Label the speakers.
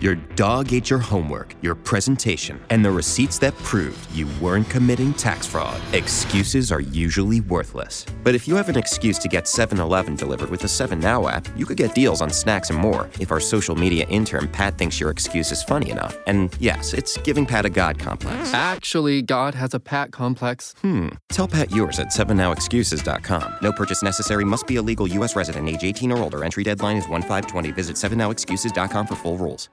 Speaker 1: Your dog ate your homework, your presentation, and the receipts that proved you weren't committing tax fraud. Excuses are usually worthless. But if you have an excuse to get 7 Eleven delivered with the 7 Now app, you could get deals on snacks and more if our social media intern Pat thinks your excuse is funny enough. And yes, it's giving Pat a God complex.
Speaker 2: Actually, God has a Pat complex.
Speaker 1: Hmm. Tell Pat yours at 7nowexcuses.com. No purchase necessary. Must be a legal U.S. resident, age 18 or older. Entry deadline is 1 520. Visit 7nowexcuses.com for full rules.